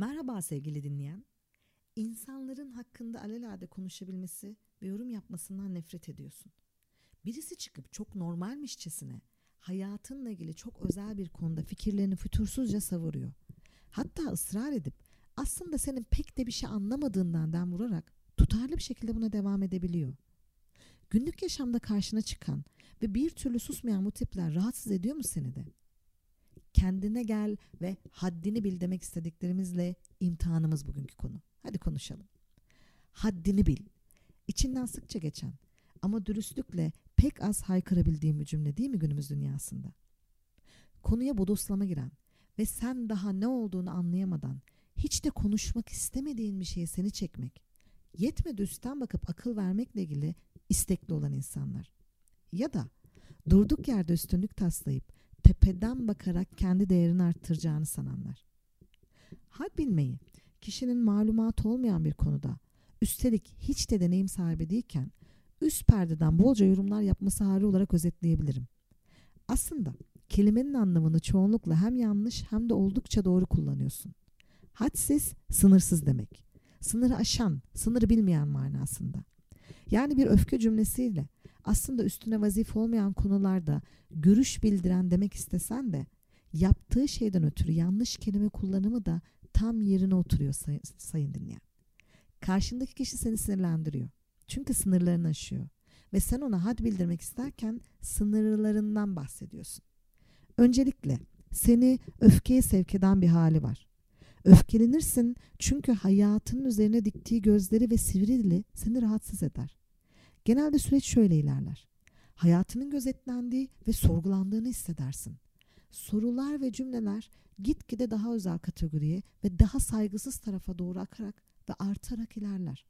Merhaba sevgili dinleyen. İnsanların hakkında alelade konuşabilmesi ve yorum yapmasından nefret ediyorsun. Birisi çıkıp çok normalmişçesine hayatınla ilgili çok özel bir konuda fikirlerini fütursuzca savuruyor. Hatta ısrar edip aslında senin pek de bir şey anlamadığından den vurarak tutarlı bir şekilde buna devam edebiliyor. Günlük yaşamda karşına çıkan ve bir türlü susmayan bu tipler rahatsız ediyor mu seni de? Kendine gel ve haddini bil demek istediklerimizle imtihanımız bugünkü konu. Hadi konuşalım. Haddini bil. İçinden sıkça geçen ama dürüstlükle pek az haykırabildiğim bir cümle değil mi günümüz dünyasında? Konuya bodoslama giren ve sen daha ne olduğunu anlayamadan hiç de konuşmak istemediğin bir şeye seni çekmek, yetmedi üstten bakıp akıl vermekle ilgili istekli olan insanlar. Ya da durduk yerde üstünlük taslayıp tepeden bakarak kendi değerini arttıracağını sananlar. Had bilmeyi, kişinin malumat olmayan bir konuda, üstelik hiç de deneyim sahibi değilken, üst perdeden bolca yorumlar yapması hali olarak özetleyebilirim. Aslında kelimenin anlamını çoğunlukla hem yanlış hem de oldukça doğru kullanıyorsun. Hadsiz, sınırsız demek. Sınırı aşan, sınırı bilmeyen manasında. Yani bir öfke cümlesiyle aslında üstüne vazife olmayan konularda görüş bildiren demek istesen de yaptığı şeyden ötürü yanlış kelime kullanımı da tam yerine oturuyor say- sayın dinleyen. Karşındaki kişi seni sinirlendiriyor. Çünkü sınırlarını aşıyor. Ve sen ona had bildirmek isterken sınırlarından bahsediyorsun. Öncelikle seni öfkeye sevk eden bir hali var. Öfkelenirsin çünkü hayatının üzerine diktiği gözleri ve sivri dili seni rahatsız eder. Genelde süreç şöyle ilerler. Hayatının gözetlendiği ve sorgulandığını hissedersin. Sorular ve cümleler gitgide daha özel kategoriye ve daha saygısız tarafa doğru akarak ve artarak ilerler.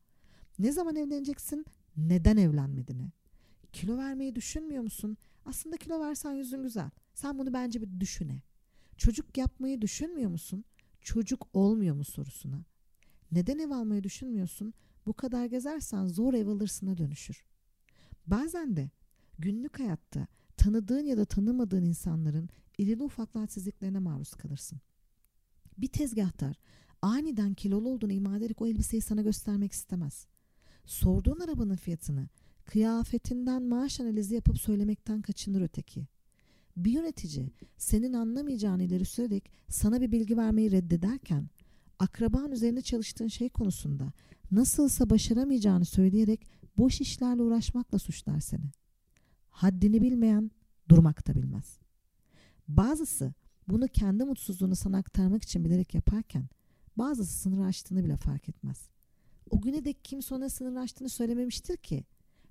Ne zaman evleneceksin? Neden evlenmediğini. Kilo vermeyi düşünmüyor musun? Aslında kilo versen yüzün güzel. Sen bunu bence bir düşüne. Çocuk yapmayı düşünmüyor musun? Çocuk olmuyor mu sorusuna. Neden ev almayı düşünmüyorsun? Bu kadar gezersen zor ev alırsına dönüşür. Bazen de günlük hayatta tanıdığın ya da tanımadığın insanların irili ufaklı hadsizliklerine maruz kalırsın. Bir tezgahtar aniden kilolu olduğunu ima ederek o elbiseyi sana göstermek istemez. Sorduğun arabanın fiyatını kıyafetinden maaş analizi yapıp söylemekten kaçınır öteki. Bir yönetici senin anlamayacağını ileri sürerek sana bir bilgi vermeyi reddederken akraban üzerine çalıştığın şey konusunda nasılsa başaramayacağını söyleyerek boş işlerle uğraşmakla suçlar seni. Haddini bilmeyen durmak da bilmez. Bazısı bunu kendi mutsuzluğunu sana aktarmak için bilerek yaparken bazısı sınır aştığını bile fark etmez. O güne dek kimse ona sınır aştığını söylememiştir ki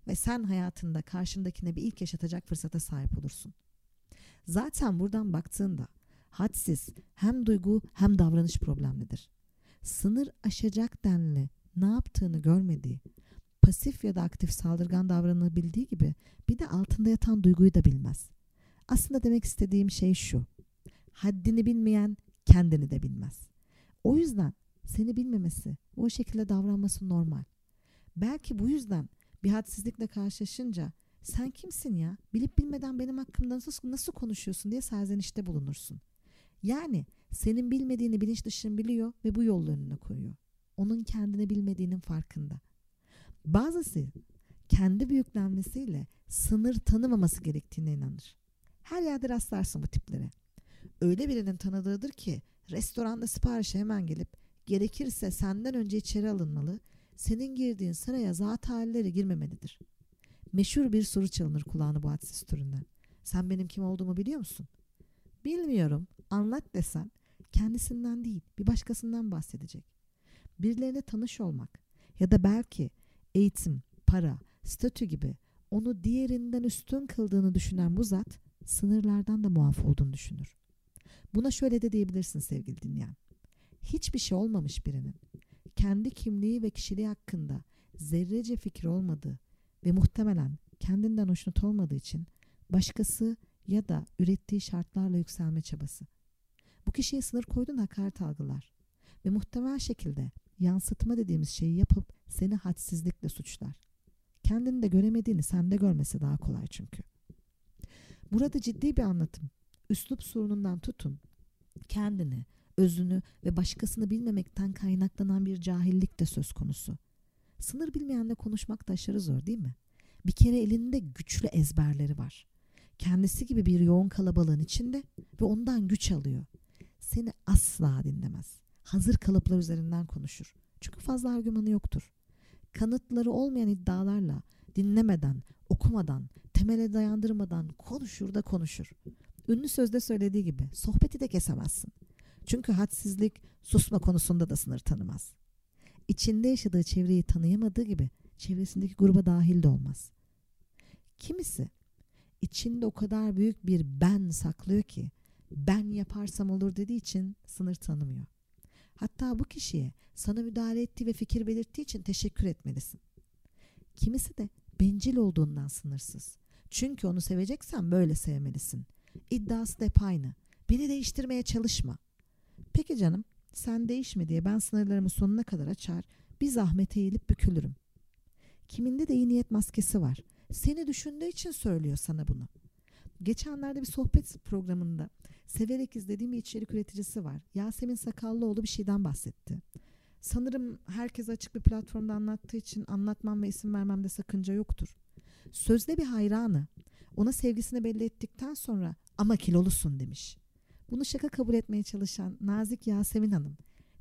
ve sen hayatında karşındakine bir ilk yaşatacak fırsata sahip olursun. Zaten buradan baktığında hadsiz hem duygu hem davranış problemlidir. Sınır aşacak denli ne yaptığını görmediği, pasif ya da aktif saldırgan davranabildiği gibi bir de altında yatan duyguyu da bilmez. Aslında demek istediğim şey şu. Haddini bilmeyen kendini de bilmez. O yüzden seni bilmemesi, o şekilde davranması normal. Belki bu yüzden bir hadsizlikle karşılaşınca sen kimsin ya? Bilip bilmeden benim hakkımda nasıl, nasıl konuşuyorsun diye serzenişte bulunursun. Yani senin bilmediğini bilinç dışın biliyor ve bu yol önüne koyuyor. Onun kendini bilmediğinin farkında. Bazısı kendi büyüklenmesiyle sınır tanımaması gerektiğine inanır. Her yerde rastlarsın bu tiplere. Öyle birinin tanıdığıdır ki restoranda siparişe hemen gelip gerekirse senden önce içeri alınmalı, senin girdiğin sıraya zat halleri girmemelidir. Meşhur bir soru çalınır kulağını bu hadsiz türünden. Sen benim kim olduğumu biliyor musun? Bilmiyorum, anlat desen kendisinden değil bir başkasından bahsedecek. Birilerine tanış olmak ya da belki eğitim, para, statü gibi onu diğerinden üstün kıldığını düşünen bu zat sınırlardan da muaf olduğunu düşünür. Buna şöyle de diyebilirsin sevgili dinleyen. Hiçbir şey olmamış birinin kendi kimliği ve kişiliği hakkında zerrece fikir olmadığı ve muhtemelen kendinden hoşnut olmadığı için başkası ya da ürettiği şartlarla yükselme çabası. Bu kişiye sınır koyduğun hakaret algılar ve muhtemel şekilde yansıtma dediğimiz şeyi yapıp seni hadsizlikle suçlar. Kendini de göremediğini sende görmesi daha kolay çünkü. Burada ciddi bir anlatım. Üslup sorunundan tutun. Kendini, özünü ve başkasını bilmemekten kaynaklanan bir cahillik de söz konusu. Sınır bilmeyenle konuşmak da zor değil mi? Bir kere elinde güçlü ezberleri var. Kendisi gibi bir yoğun kalabalığın içinde ve ondan güç alıyor. Seni asla dinlemez. Hazır kalıplar üzerinden konuşur. Çünkü fazla argümanı yoktur. Kanıtları olmayan iddialarla dinlemeden, okumadan, temele dayandırmadan konuşur da konuşur. Ünlü sözde söylediği gibi sohbeti de kesemezsin. Çünkü hadsizlik susma konusunda da sınır tanımaz. İçinde yaşadığı çevreyi tanıyamadığı gibi çevresindeki gruba dahil de olmaz. Kimisi içinde o kadar büyük bir ben saklıyor ki ben yaparsam olur dediği için sınır tanımıyor. Hatta bu kişiye sana müdahale ettiği ve fikir belirttiği için teşekkür etmelisin. Kimisi de bencil olduğundan sınırsız. Çünkü onu seveceksen böyle sevmelisin. İddiası da hep aynı. Beni değiştirmeye çalışma. Peki canım sen değişme diye ben sınırlarımı sonuna kadar açar bir zahmet eğilip bükülürüm. Kiminde de iyi niyet maskesi var. Seni düşündüğü için söylüyor sana bunu. Geçenlerde bir sohbet programında severek izlediğim bir içerik üreticisi var. Yasemin Sakallıoğlu bir şeyden bahsetti. Sanırım herkese açık bir platformda anlattığı için anlatmam ve isim vermemde sakınca yoktur. Sözde bir hayranı ona sevgisini belli ettikten sonra ama kilolusun demiş. Bunu şaka kabul etmeye çalışan nazik Yasemin Hanım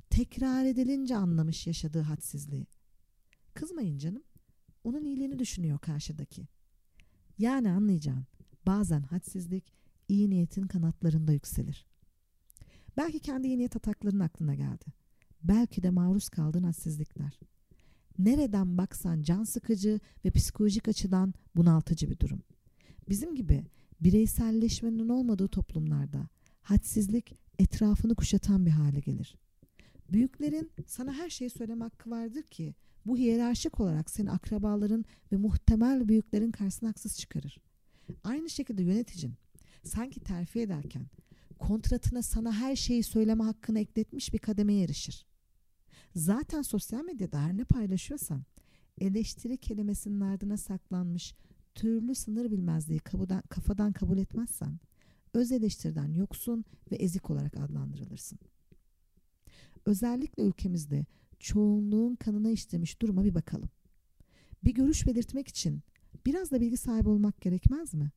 tekrar edilince anlamış yaşadığı hadsizliği. Kızmayın canım. Onun iyiliğini düşünüyor karşıdaki. Yani anlayacağın bazen hadsizlik iyi niyetin kanatlarında yükselir. Belki kendi iyi niyet atakların aklına geldi. Belki de maruz kaldığın hadsizlikler. Nereden baksan can sıkıcı ve psikolojik açıdan bunaltıcı bir durum. Bizim gibi bireyselleşmenin olmadığı toplumlarda hadsizlik etrafını kuşatan bir hale gelir. Büyüklerin sana her şeyi söyleme hakkı vardır ki bu hiyerarşik olarak seni akrabaların ve muhtemel büyüklerin karşısına haksız çıkarır. Aynı şekilde yöneticin sanki terfi ederken kontratına sana her şeyi söyleme hakkını ekletmiş bir kademeye erişir. Zaten sosyal medyada her ne paylaşıyorsan eleştiri kelimesinin ardına saklanmış türlü sınır bilmezliği kafadan, kafadan kabul etmezsen öz eleştiriden yoksun ve ezik olarak adlandırılırsın. Özellikle ülkemizde çoğunluğun kanına işlemiş duruma bir bakalım. Bir görüş belirtmek için biraz da bilgi sahibi olmak gerekmez mi?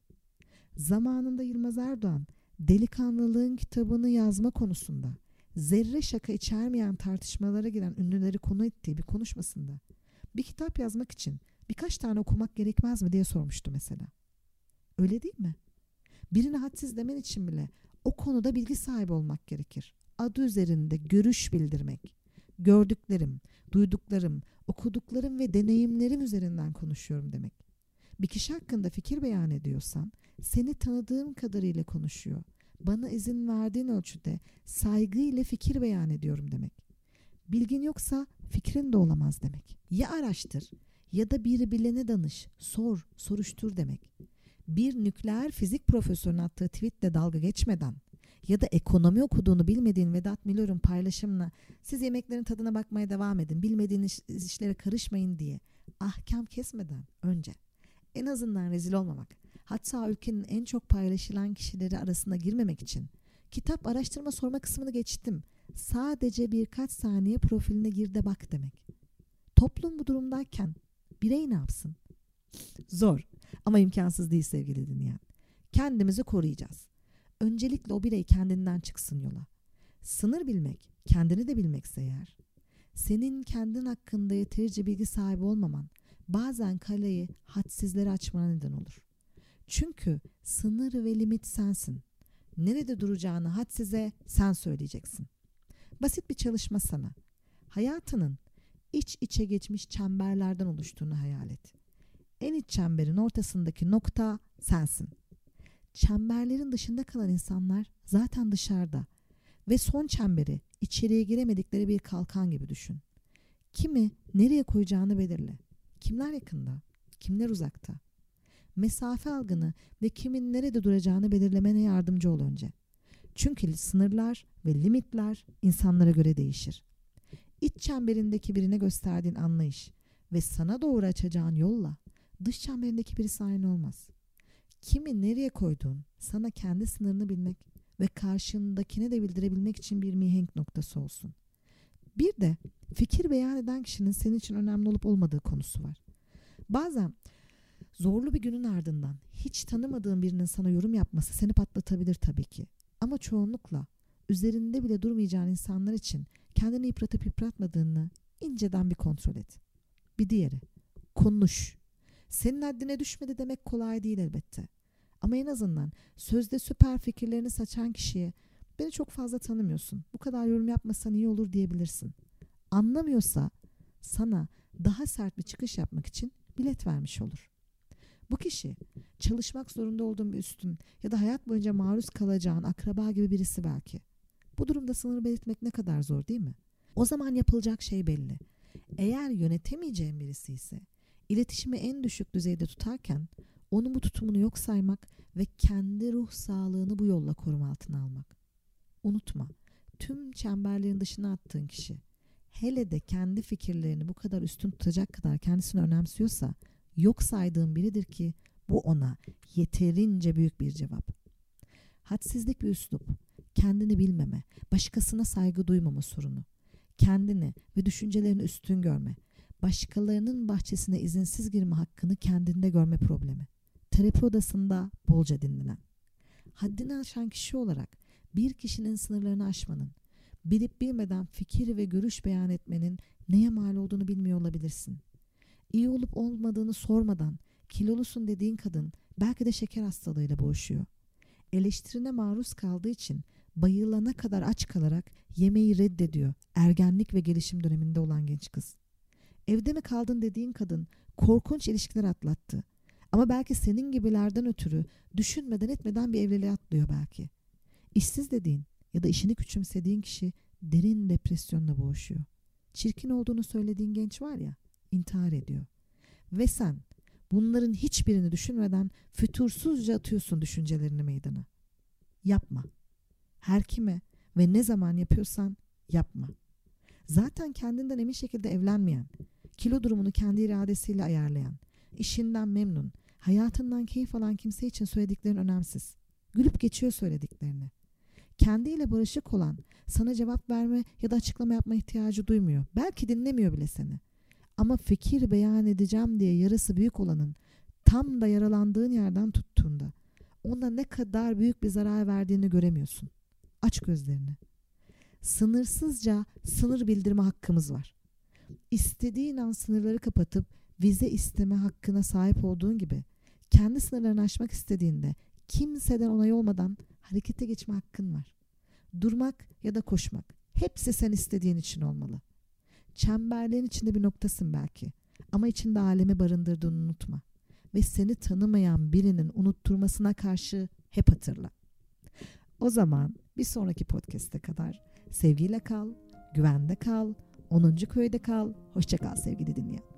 Zamanında Yılmaz Erdoğan delikanlılığın kitabını yazma konusunda zerre şaka içermeyen tartışmalara giren ünlüleri konu ettiği bir konuşmasında bir kitap yazmak için birkaç tane okumak gerekmez mi diye sormuştu mesela. Öyle değil mi? Birini hadsiz demen için bile o konuda bilgi sahibi olmak gerekir. Adı üzerinde görüş bildirmek. Gördüklerim, duyduklarım, okuduklarım ve deneyimlerim üzerinden konuşuyorum demek. Bir kişi hakkında fikir beyan ediyorsan seni tanıdığım kadarıyla konuşuyor. Bana izin verdiğin ölçüde saygıyla fikir beyan ediyorum demek. Bilgin yoksa fikrin de olamaz demek. Ya araştır ya da bir bilene danış, sor, soruştur demek. Bir nükleer fizik profesörünün attığı tweetle dalga geçmeden ya da ekonomi okuduğunu bilmediğin Vedat Milor'un paylaşımına siz yemeklerin tadına bakmaya devam edin, bilmediğiniz işlere karışmayın diye ahkam kesmeden önce en azından rezil olmamak, hatta ülkenin en çok paylaşılan kişileri arasına girmemek için kitap araştırma sorma kısmını geçtim. Sadece birkaç saniye profiline gir de bak demek. Toplum bu durumdayken birey ne yapsın? Zor ama imkansız değil sevgili dinleyen. Kendimizi koruyacağız. Öncelikle o birey kendinden çıksın yola. Sınır bilmek, kendini de bilmekse eğer, senin kendin hakkında yeterince bilgi sahibi olmaman bazen kaleyi hadsizlere açmana neden olur. Çünkü sınır ve limit sensin. Nerede duracağını hadsize sen söyleyeceksin. Basit bir çalışma sana. Hayatının iç içe geçmiş çemberlerden oluştuğunu hayal et. En iç çemberin ortasındaki nokta sensin. Çemberlerin dışında kalan insanlar zaten dışarıda ve son çemberi içeriye giremedikleri bir kalkan gibi düşün. Kimi nereye koyacağını belirle. Kimler yakında, kimler uzakta. Mesafe algını ve kimin nerede duracağını belirlemene yardımcı ol önce. Çünkü sınırlar ve limitler insanlara göre değişir. İç çemberindeki birine gösterdiğin anlayış ve sana doğru açacağın yolla dış çemberindeki birisi aynı olmaz. Kimi nereye koyduğun sana kendi sınırını bilmek ve karşındakine de bildirebilmek için bir mihenk noktası olsun. Bir de fikir beyan eden kişinin senin için önemli olup olmadığı konusu var. Bazen zorlu bir günün ardından hiç tanımadığın birinin sana yorum yapması seni patlatabilir tabii ki. Ama çoğunlukla üzerinde bile durmayacağın insanlar için kendini yıpratıp yıpratmadığını inceden bir kontrol et. Bir diğeri, konuş. Senin haddine düşmedi demek kolay değil elbette. Ama en azından sözde süper fikirlerini saçan kişiye beni çok fazla tanımıyorsun. Bu kadar yorum yapmasan iyi olur diyebilirsin. Anlamıyorsa sana daha sert bir çıkış yapmak için bilet vermiş olur. Bu kişi çalışmak zorunda olduğun bir üstün ya da hayat boyunca maruz kalacağın akraba gibi birisi belki. Bu durumda sınır belirtmek ne kadar zor değil mi? O zaman yapılacak şey belli. Eğer yönetemeyeceğin birisi ise iletişimi en düşük düzeyde tutarken onun bu tutumunu yok saymak ve kendi ruh sağlığını bu yolla koruma altına almak. Unutma, tüm çemberlerin dışına attığın kişi, hele de kendi fikirlerini bu kadar üstün tutacak kadar kendisini önemsiyorsa, yok saydığın biridir ki bu ona yeterince büyük bir cevap. Hadsizlik bir üslup, kendini bilmeme, başkasına saygı duymama sorunu, kendini ve düşüncelerini üstün görme, başkalarının bahçesine izinsiz girme hakkını kendinde görme problemi. Terapi odasında bolca dinlenen. Haddini aşan kişi olarak bir kişinin sınırlarını aşmanın, bilip bilmeden fikir ve görüş beyan etmenin neye mal olduğunu bilmiyor olabilirsin. İyi olup olmadığını sormadan kilolusun dediğin kadın belki de şeker hastalığıyla boğuşuyor. Eleştirine maruz kaldığı için bayılana kadar aç kalarak yemeği reddediyor ergenlik ve gelişim döneminde olan genç kız. Evde mi kaldın dediğin kadın korkunç ilişkiler atlattı. Ama belki senin gibilerden ötürü düşünmeden etmeden bir evliliğe atlıyor belki. İşsiz dediğin ya da işini küçümsediğin kişi derin depresyonla boğuşuyor. Çirkin olduğunu söylediğin genç var ya intihar ediyor. Ve sen bunların hiçbirini düşünmeden fütursuzca atıyorsun düşüncelerini meydana. Yapma. Her kime ve ne zaman yapıyorsan yapma. Zaten kendinden emin şekilde evlenmeyen, kilo durumunu kendi iradesiyle ayarlayan, işinden memnun, hayatından keyif alan kimse için söylediklerin önemsiz. Gülüp geçiyor söylediklerini. Kendiyle barışık olan, sana cevap verme ya da açıklama yapma ihtiyacı duymuyor. Belki dinlemiyor bile seni. Ama fikir beyan edeceğim diye yarası büyük olanın tam da yaralandığın yerden tuttuğunda ona ne kadar büyük bir zarar verdiğini göremiyorsun. Aç gözlerini. Sınırsızca sınır bildirme hakkımız var. İstediğin an sınırları kapatıp vize isteme hakkına sahip olduğun gibi kendi sınırlarını aşmak istediğinde kimseden onay olmadan harekete geçme hakkın var. Durmak ya da koşmak hepsi sen istediğin için olmalı. Çemberlerin içinde bir noktasın belki ama içinde alemi barındırdığını unutma ve seni tanımayan birinin unutturmasına karşı hep hatırla. O zaman bir sonraki podcast'e kadar sevgiyle kal, güvende kal, 10. köyde kal. Hoşça kal sevgili dinleyen.